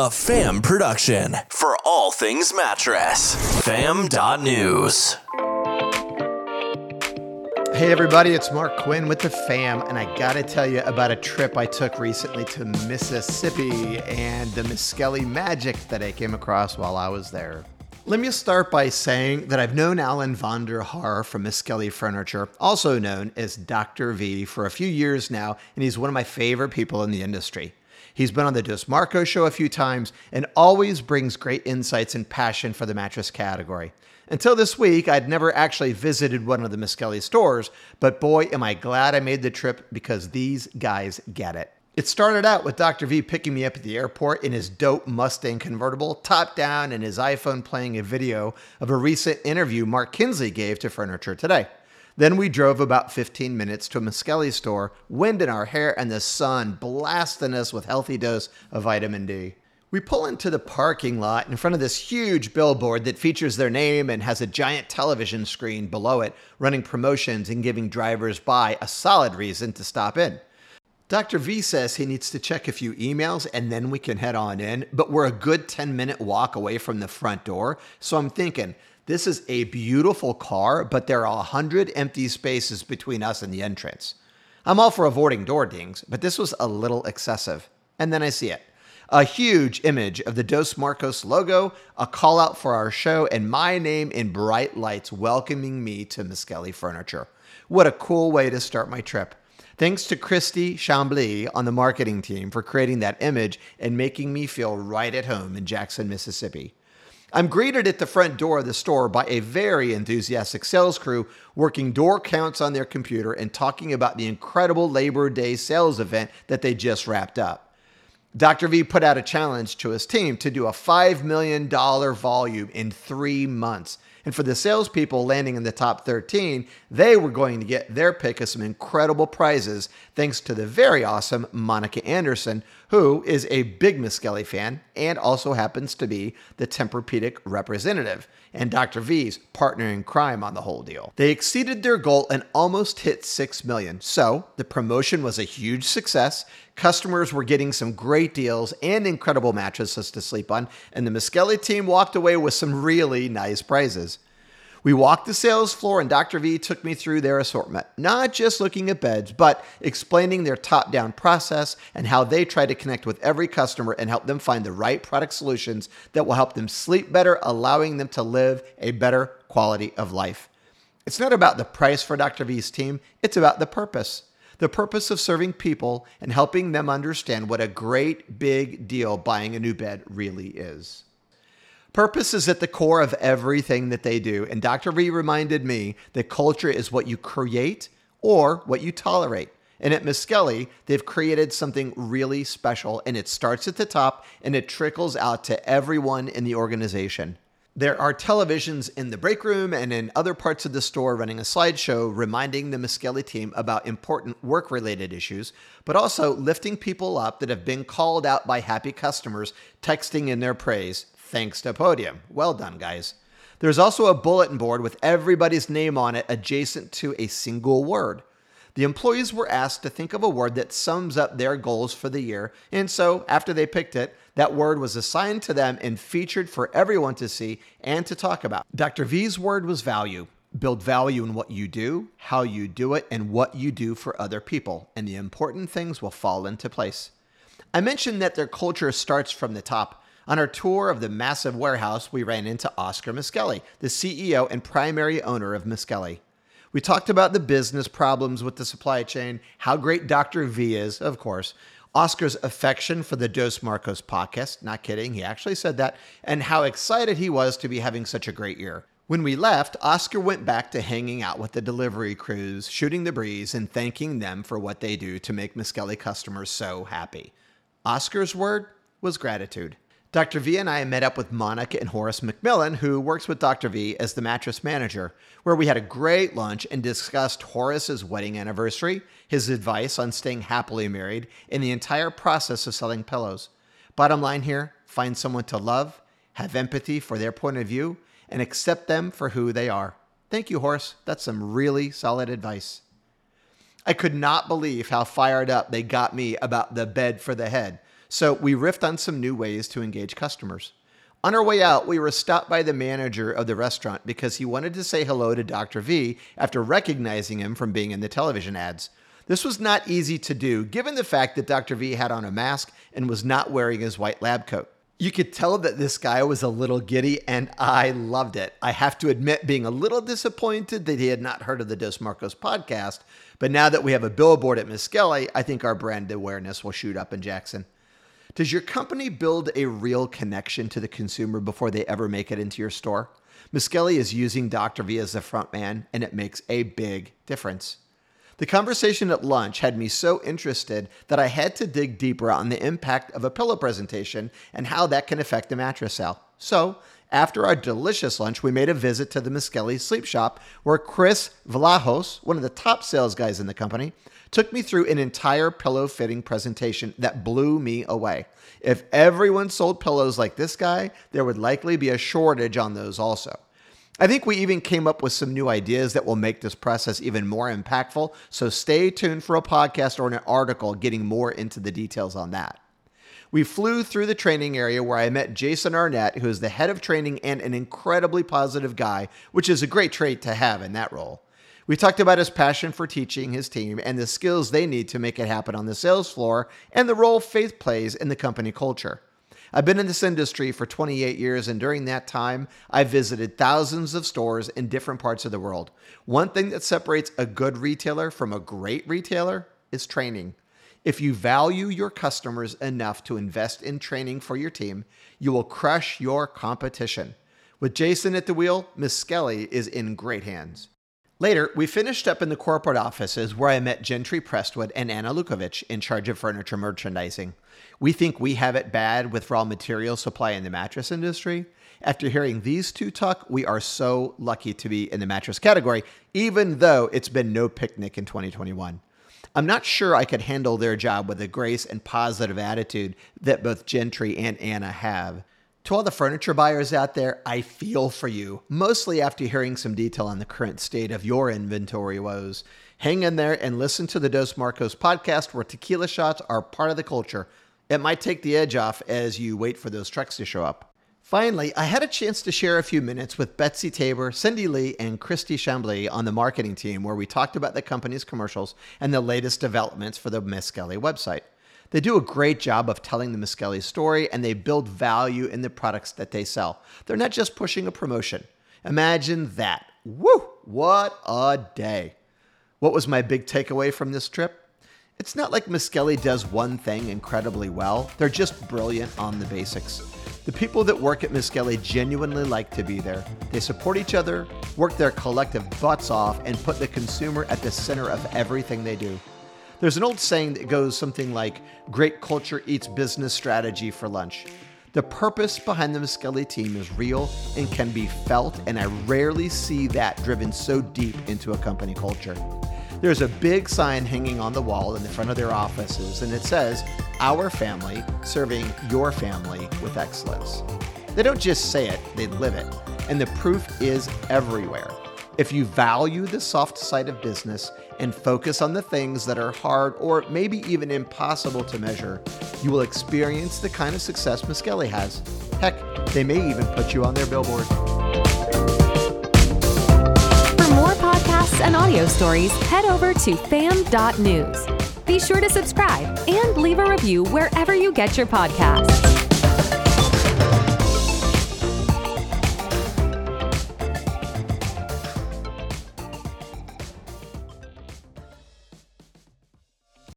a fam production for all things mattress. Fam.news. Hey everybody, it's Mark Quinn with the fam, and I gotta tell you about a trip I took recently to Mississippi and the Miskelly magic that I came across while I was there. Let me start by saying that I've known Alan von der Haar from Miskelly Furniture, also known as Dr. V, for a few years now, and he's one of my favorite people in the industry. He's been on the Dos Marcos show a few times and always brings great insights and passion for the mattress category. Until this week, I'd never actually visited one of the Miskelly stores, but boy, am I glad I made the trip because these guys get it. It started out with Dr. V picking me up at the airport in his dope Mustang convertible, top down, and his iPhone playing a video of a recent interview Mark Kinsley gave to Furniture Today. Then we drove about 15 minutes to a Miskelly store, wind in our hair, and the sun blasting us with healthy dose of vitamin D. We pull into the parking lot in front of this huge billboard that features their name and has a giant television screen below it running promotions and giving drivers by a solid reason to stop in. Dr. V says he needs to check a few emails and then we can head on in, but we're a good 10 minute walk away from the front door. So I'm thinking, this is a beautiful car, but there are 100 empty spaces between us and the entrance. I'm all for avoiding door dings, but this was a little excessive. And then I see it a huge image of the Dos Marcos logo, a call out for our show, and my name in bright lights welcoming me to Miskelly Furniture. What a cool way to start my trip. Thanks to Christy Chambly on the marketing team for creating that image and making me feel right at home in Jackson, Mississippi. I'm greeted at the front door of the store by a very enthusiastic sales crew working door counts on their computer and talking about the incredible Labor Day sales event that they just wrapped up. Dr. V put out a challenge to his team to do a $5 million volume in three months. And for the salespeople landing in the top 13, they were going to get their pick of some incredible prizes thanks to the very awesome Monica Anderson, who is a big Miskelly fan and also happens to be the Tempur-Pedic representative and Dr. V's partner in crime on the whole deal. They exceeded their goal and almost hit 6 million. So, the promotion was a huge success. Customers were getting some great deals and incredible mattresses to sleep on, and the Miskelly team walked away with some really nice prizes. We walked the sales floor, and Dr. V took me through their assortment, not just looking at beds, but explaining their top down process and how they try to connect with every customer and help them find the right product solutions that will help them sleep better, allowing them to live a better quality of life. It's not about the price for Dr. V's team, it's about the purpose. The purpose of serving people and helping them understand what a great big deal buying a new bed really is. Purpose is at the core of everything that they do. And Dr. V reminded me that culture is what you create or what you tolerate. And at Miskelly, they've created something really special, and it starts at the top and it trickles out to everyone in the organization. There are televisions in the break room and in other parts of the store running a slideshow reminding the Miskelly team about important work related issues, but also lifting people up that have been called out by happy customers texting in their praise thanks to Podium. Well done, guys. There's also a bulletin board with everybody's name on it adjacent to a single word. The employees were asked to think of a word that sums up their goals for the year, and so after they picked it, that word was assigned to them and featured for everyone to see and to talk about. Dr. V's word was value. Build value in what you do, how you do it, and what you do for other people, and the important things will fall into place. I mentioned that their culture starts from the top. On our tour of the massive warehouse, we ran into Oscar Miskelly, the CEO and primary owner of Miskelly. We talked about the business problems with the supply chain, how great Dr. V is, of course, Oscar's affection for the Dos Marcos podcast, not kidding, he actually said that, and how excited he was to be having such a great year. When we left, Oscar went back to hanging out with the delivery crews, shooting the breeze, and thanking them for what they do to make Miskelly customers so happy. Oscar's word was gratitude. Dr. V and I met up with Monica and Horace McMillan, who works with Dr. V as the mattress manager, where we had a great lunch and discussed Horace's wedding anniversary, his advice on staying happily married, and the entire process of selling pillows. Bottom line here find someone to love, have empathy for their point of view, and accept them for who they are. Thank you, Horace. That's some really solid advice. I could not believe how fired up they got me about the bed for the head So we riffed on some new ways to engage customers. On our way out, we were stopped by the manager of the restaurant because he wanted to say hello to Dr. V after recognizing him from being in the television ads. This was not easy to do given the fact that Dr. V had on a mask and was not wearing his white lab coat. You could tell that this guy was a little giddy, and I loved it. I have to admit, being a little disappointed that he had not heard of the Dos Marcos podcast, but now that we have a billboard at Miskelly, I think our brand awareness will shoot up in Jackson. Does your company build a real connection to the consumer before they ever make it into your store? Miskelly is using Dr. V as the front man, and it makes a big difference. The conversation at lunch had me so interested that I had to dig deeper on the impact of a pillow presentation and how that can affect the mattress sale. So, after our delicious lunch, we made a visit to the Miskelly Sleep Shop, where Chris Vlahos, one of the top sales guys in the company, took me through an entire pillow fitting presentation that blew me away. If everyone sold pillows like this guy, there would likely be a shortage on those also. I think we even came up with some new ideas that will make this process even more impactful, so stay tuned for a podcast or an article getting more into the details on that. We flew through the training area where I met Jason Arnett, who is the head of training and an incredibly positive guy, which is a great trait to have in that role. We talked about his passion for teaching his team and the skills they need to make it happen on the sales floor and the role faith plays in the company culture. I've been in this industry for 28 years, and during that time, I've visited thousands of stores in different parts of the world. One thing that separates a good retailer from a great retailer is training. If you value your customers enough to invest in training for your team, you will crush your competition. With Jason at the wheel, Miskelly is in great hands. Later, we finished up in the corporate offices where I met Gentry Prestwood and Anna Lukovic in charge of furniture merchandising. We think we have it bad with raw material supply in the mattress industry. After hearing these two talk, we are so lucky to be in the mattress category, even though it's been no picnic in 2021. I'm not sure I could handle their job with the grace and positive attitude that both Gentry and Anna have. To all the furniture buyers out there, I feel for you, mostly after hearing some detail on the current state of your inventory woes. Hang in there and listen to the Dos Marcos podcast where tequila shots are part of the culture. It might take the edge off as you wait for those trucks to show up. Finally, I had a chance to share a few minutes with Betsy Tabor, Cindy Lee, and Christy Chambly on the marketing team where we talked about the company's commercials and the latest developments for the Miskelly website. They do a great job of telling the Miskelly story and they build value in the products that they sell. They're not just pushing a promotion. Imagine that. Woo! What a day. What was my big takeaway from this trip? It's not like Miskelly does one thing incredibly well. They're just brilliant on the basics. The people that work at Miskelly genuinely like to be there. They support each other, work their collective butts off, and put the consumer at the center of everything they do. There's an old saying that goes something like great culture eats business strategy for lunch. The purpose behind the Miskelly team is real and can be felt, and I rarely see that driven so deep into a company culture. There's a big sign hanging on the wall in the front of their offices, and it says, Our family serving your family with excellence. They don't just say it, they live it. And the proof is everywhere. If you value the soft side of business and focus on the things that are hard or maybe even impossible to measure, you will experience the kind of success Miskelly has. Heck, they may even put you on their billboard. For more podcasts and audio stories, head over to fam.news. Be sure to subscribe and leave a review wherever you get your podcasts.